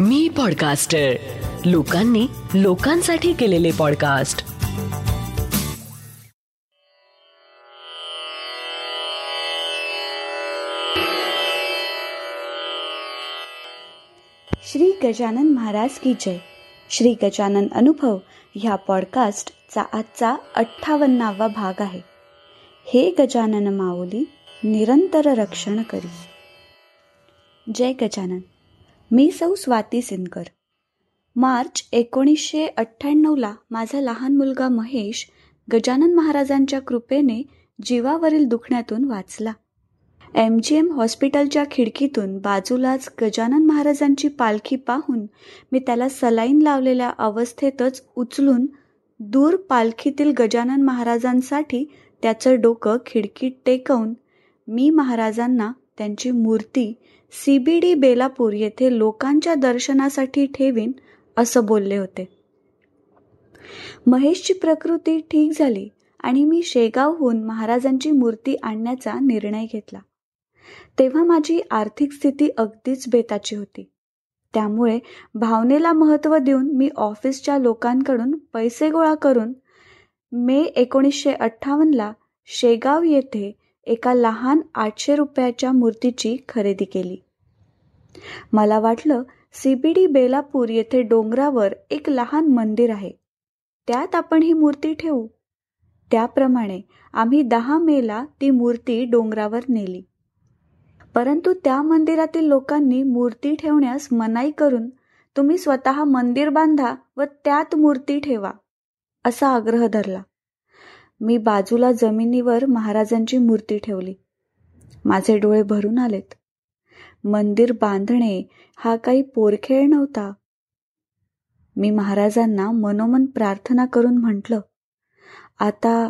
मी podcaster लोकांनी लोकांसाठी केलेले पॉडकास्ट श्री गजानन महाराज की जय. श्री गजानन अनुभव ह्या पॉडकास्टचा आजचा अठ्ठावन्नावा भाग आहे. हे गजानन माऊली निरंतर रक्षण करी. जय गजानन. मी सौ स्वाती सिनकर. मार्च एकोणीसशे अठ्ठ्याण्णवला माझा लहान मुलगा महेश गजानन महाराजांच्या कृपेने जीवावरील दुखण्यातून वाचला. एम जी एम हॉस्पिटलच्या खिडकीतून बाजूलाच गजानन महाराजांची पालखी पाहून मी त्याला सलाईन लावलेल्या अवस्थेतच उचलून दूर पालखीतील गजानन महाराजांसाठी त्याचं डोकं खिडकीत टेकवून मी महाराजांना त्यांची मूर्ती सीबीडी बेलापूर येथे लोकांच्या दर्शनासाठी ठेवीन असं बोलले होते. महेशची प्रकृती ठीक झाली आणि मी शेगावहून महाराजांची मूर्ती आणण्याचा निर्णय घेतला. तेव्हा माझी आर्थिक स्थिती अगदीच बेताची होती. त्यामुळे भावनेला महत्त्व देऊन मी ऑफिसच्या लोकांकडून पैसे गोळा करून मे एकोणीसशे अठ्ठावन्नला शेगाव येथे एका लहान आठशे रुपयाच्या मूर्तीची खरेदी केली. मला वाटलं सीबीडी बेलापूर येथे डोंगरावर एक लहान मंदिर आहे. त्यात आपण ही मूर्ती ठेवू. त्याप्रमाणे आम्ही दहा मेला ती मूर्ती डोंगरावर नेली. परंतु त्या मंदिरातील लोकांनी मूर्ती ठेवण्यास मनाई करून तुम्ही स्वतः मंदिर बांधा व त्यात मूर्ती ठेवा असा आग्रह धरला. मी बाजूला जमिनीवर महाराजांची मूर्ती ठेवली. माझे डोळे भरून आलेत. मंदिर बांधणे हा काही पोरखेळ नव्हता. मी महाराजांना मनोमन प्रार्थना करून म्हटलं आता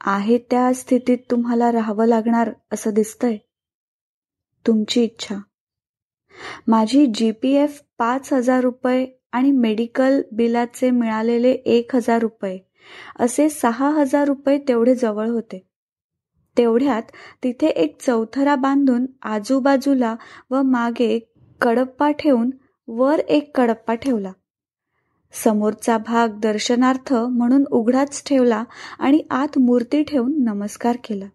आहे त्या स्थितीत तुम्हाला राहावं लागणार असं दिसतंय. तुमची इच्छा. माझी जी पी एफ पाच हजार रुपये आणि मेडिकल बिलाचे मिळालेले एक हजार रुपये. असे सहा हजार रुपये तेवढे जवळ होते. तेवढ्यात तिथे एक चौथरा बांधून आजूबाजूला व मागे कडप्पा ठेवून वर एक कडप्पा ठेवला. समोरचा भाग दर्शनार्थ म्हणून उघडाच ठेवला आणि आत मूर्ती ठेवून नमस्कार केला.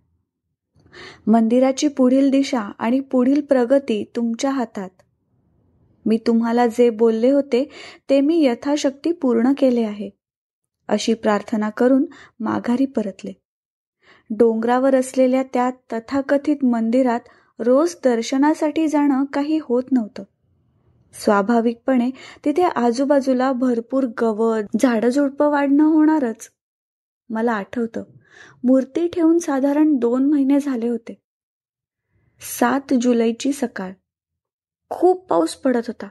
मंदिराची पुढील दिशा आणि पुढील प्रगती तुमच्या हातात. मी तुम्हाला जे बोलले होते ते मी यथाशक्ती पूर्ण केले आहे. अशी प्रार्थना करून माघारी परतले. डोंगरावर असलेल्या त्या तथाकथित मंदिरात रोज दर्शनासाठी जाणं काही होत नव्हतं. स्वाभाविकपणे तिथे आजूबाजूला भरपूर गवत झाडझुडपं वाढणं होणारच. मला आठवतं मूर्ती ठेवून साधारण दोन महिने झाले होते. सात जुलैची सकाळ. खूप पाऊस पडत होता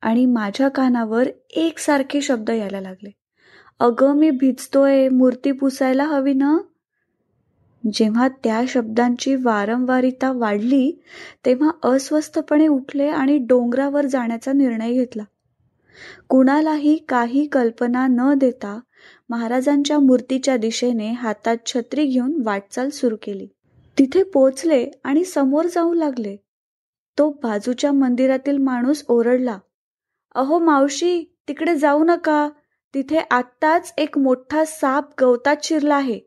आणि माझ्या कानावर एकसारखे शब्द यायला लागले. अगं मी भिजतोय. मूर्ती पुसायला हवी ना? जेव्हा त्या शब्दांची वारंवारिता वाढली तेव्हा अस्वस्थपणे उठले आणि डोंगरावर जाण्याचा निर्णय घेतला. कुणालाही काही कल्पना न देता महाराजांच्या मूर्तीच्या दिशेने हातात छत्री घेऊन वाटचाल सुरू केली. तिथे पोचले आणि समोर जाऊ लागले. तो बाजूच्या मंदिरातील माणूस ओरडला अहो मावशी तिकडे जाऊ नका. तिथे आत्ताच एक मोठा साप गवतात शिरला आहे.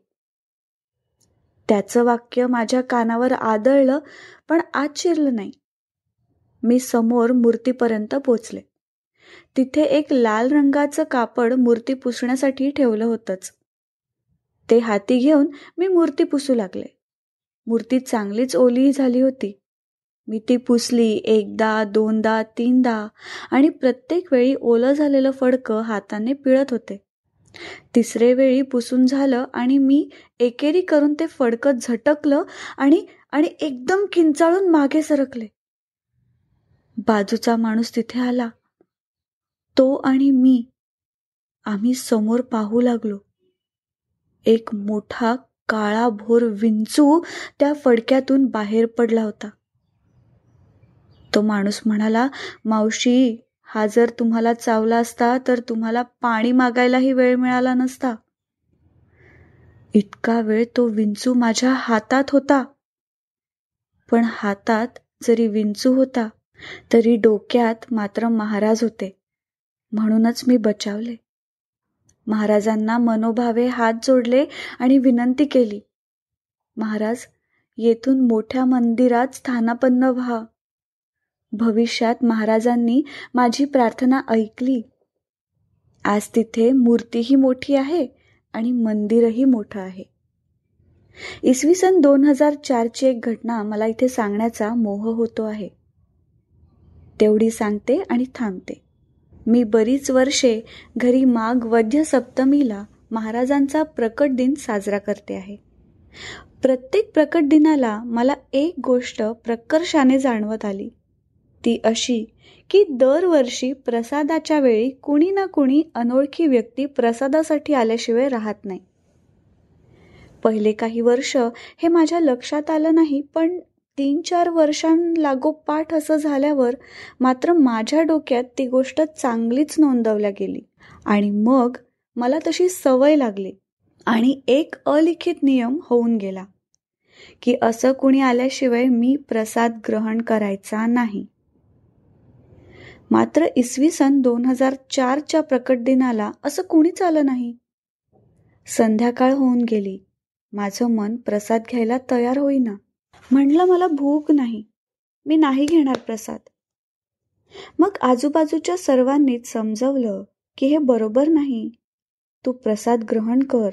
त्याचं वाक्य माझ्या कानावर आदळलं पण आत शिरलं नाही. मी समोर मूर्तीपर्यंत पोचले. तिथे एक लाल रंगाचं कापड मूर्ती पुसण्यासाठी ठेवलं होतंच. ते हाती घेऊन मी मूर्ती पुसू लागले. मूर्ती चांगलीच ओलीही झाली होती. मी ती पुसली एकदा दोनदा तीनदा आणि प्रत्येक वेळी ओलं झालेलं फडकं हाताने पिळत होते. तिसरे वेळी पुसून झालं आणि मी एकेरी करून ते फडकं झटकलं आणि आणि एकदम किंचाळून मागे सरकले. बाजूचा माणूस तिथे आला. तो आणि मी आम्ही समोर पाहू लागलो. एक मोठा काळा भोर विंचू त्या फडक्यातून बाहेर पडला होता. तो माणूस म्हणाला मावशी हा जर तुम्हाला चावला असता तर तुम्हाला पाणी मागायलाही वेळ मिळाला नसता. इतका वेळ तो विंचू माझ्या हातात होता. पण हातात जरी विंचू होता तरी डोक्यात मात्र महाराज होते. म्हणूनच मी बचावले. महाराजांना मनोभावे हात जोडले आणि विनंती केली. महाराज येथून मोठ्या मंदिरात स्थानापन्न व्हा. भविष्यात महाराजांनी माझी प्रार्थना ऐकली. आज तिथे मूर्तीही मोठी आहे आणि मंदिरही मोठं आहे. इसवी सन दोन हजार चारची एक घटना मला इथे सांगण्याचा मोह होतो आहे. तेवढी सांगते आणि थांबते. मी बरीच वर्षे घरी माघ वध्य सप्तमीला महाराजांचा प्रकट दिन साजरा करते आहे. प्रत्येक प्रकट दिनाला मला एक गोष्ट प्रकर्षाने जाणवत आली. ती अशी की दरवर्षी प्रसादाच्या वेळी कुणी ना कुणी अनोळखी व्यक्ती प्रसादासाठी आल्याशिवाय राहत नाही. पहिले काही वर्ष हे माझ्या लक्षात आलं नाही पण तीन चार वर्षांलागोपाठ असं झाल्यावर मात्र माझ्या डोक्यात ती गोष्ट चांगलीच नोंदवल्या गेली. आणि मग मला तशी सवय लागली आणि एक अलिखित नियम होऊन गेला की असं कुणी आल्याशिवाय मी प्रसाद ग्रहण करायचा नाही. मात्र इसवी सन दोन हजार चारच्या प्रकट दिनाला असं कुणीच आलं नाही. संध्याकाळ होऊन गेली. माझं मन प्रसाद घ्यायला तयार होईना. म्हणलं मला भूक नाही. मी नाही घेणार प्रसाद. मग आजूबाजूच्या सर्वांनीच समजवलं की हे बरोबर नाही. तू प्रसाद ग्रहण कर.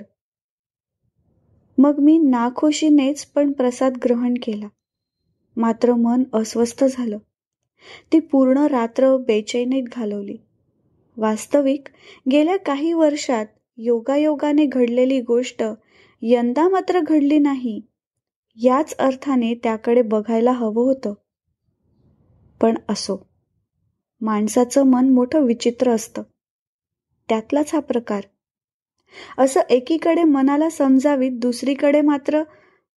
मग मी नाखुशीनेच पण प्रसाद ग्रहण केला. मात्र मन अस्वस्थ झालं. ती पूर्ण रात्र बेचैनीत घालवली. वास्तविक गेल्या काही वर्षात योगायोगाने घडलेली गोष्ट यंदा मात्र घडली नाही याच अर्थाने त्याकडे बघायला हवं होतं. पण असो माणसाचं मन मोठं विचित्र असतं. त्यातलाच हा प्रकार. असं एकीकडे मनाला समजावीत दुसरीकडे मात्र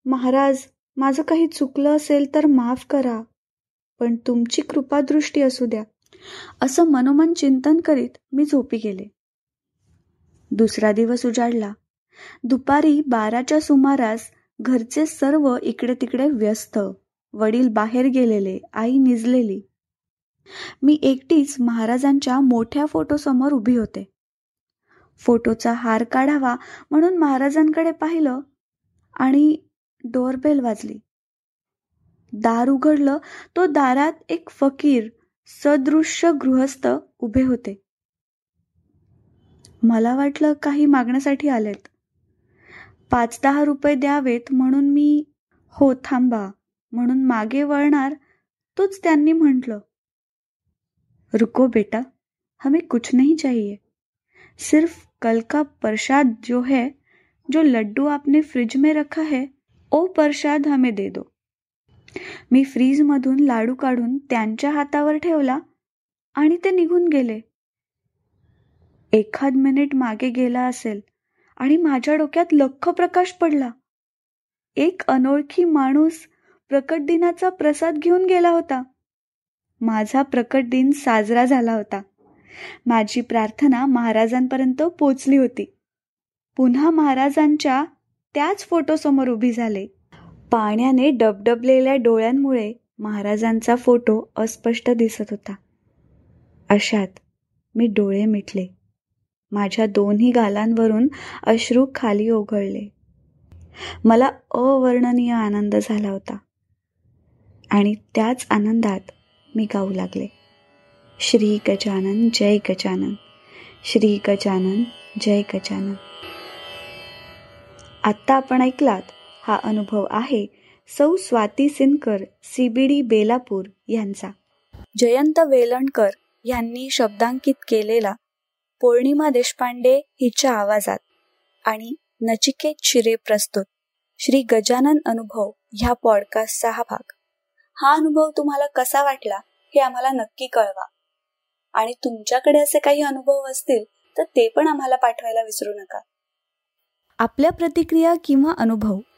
महाराज माझं काही चुकलं असेल तर माफ करा. पण तुमची कृपादृष्टी असू द्या. असं मनोमन चिंतन करीत मी झोपी गेले. दुसरा दिवस उजाडला. दुपारी बाराच्या सुमारास घरचे सर्व इकडे तिकडे व्यस्त वडील बाहेर गेलेले आई निजलेली. मी एकटीच महाराजांच्या मोठ्या फोटोसमोर उभी होते. फोटोचा हार काढावा म्हणून महाराजांकडे पाहिलं आणि डोरबेल वाजली. दार उघडलं तो दारात एक फकीर सदृश्य गृहस्थ उभे होते. मला वाटलं काही मागण्यासाठी आलेत. पाच दहा रुपये द्यावेत म्हणून मी हो थांबा म्हणून मागे वळणार तोच त्यांनी म्हटलं. रुको बेटा हमें कुछ नहीं चाहिए. सिर्फ कल का प्रसाद जो है जो लड्डू आपने फ्रिज में रखा है ओ प्रसाद हमें दे दो। मी फ्रीजमधून लाडू काढून त्यांच्या हातावर ठेवला आणि ते निघून गेले. एखाद मिनिट मागे गेला असेल आणि माझ्या डोक्यात लख प्रकाश पडला. एक अनोळखी माणूस प्रकट दिनाचा प्रसाद घेऊन गेला होता. माझा प्रकट दिन साजरा झाला होता. माझी प्रार्थना महाराजांपर्यंत पोचली होती. पुन्हा महाराजांच्या त्याच फोटोसमोर उभी झाले. पाण्याने डबडबलेल्या डोळ्यांमुळे महाराजांचा फोटो अस्पष्ट दिसत होता. अशात मी डोळे मिटले. माझ्या दोन्ही गालांवरून अश्रू खाली ओघळले. मला अवर्णनीय आनंद झाला होता. आणि त्याच आनंदात मी गाऊ लागले. श्री गजानन जय गजानन. श्री गजानन जय गजानन. आत्ता आपण ऐकलात हा अनुभव आहे. सौ स्वाती सिनकर सीबीडी बेलापूर यांचा. जयंत वेलणकर यांनी शब्दांकित केलेला पौर्णिमा देशपांडे हिच्या आवाजात आणि नचिकेत शिरे प्रस्तुत. श्री गजानन अनुभव ह्या पॉडकास्टचा हा भाग. हा अनुभव तुम्हाला कसा वाटला हे आम्हाला नक्की कळवा. आणि तुमच्याकडे असे काही अनुभव असतील तर ते पण आम्हाला पाठवायला विसरू नका. आपल्या प्रतिक्रिया किंवा अनुभव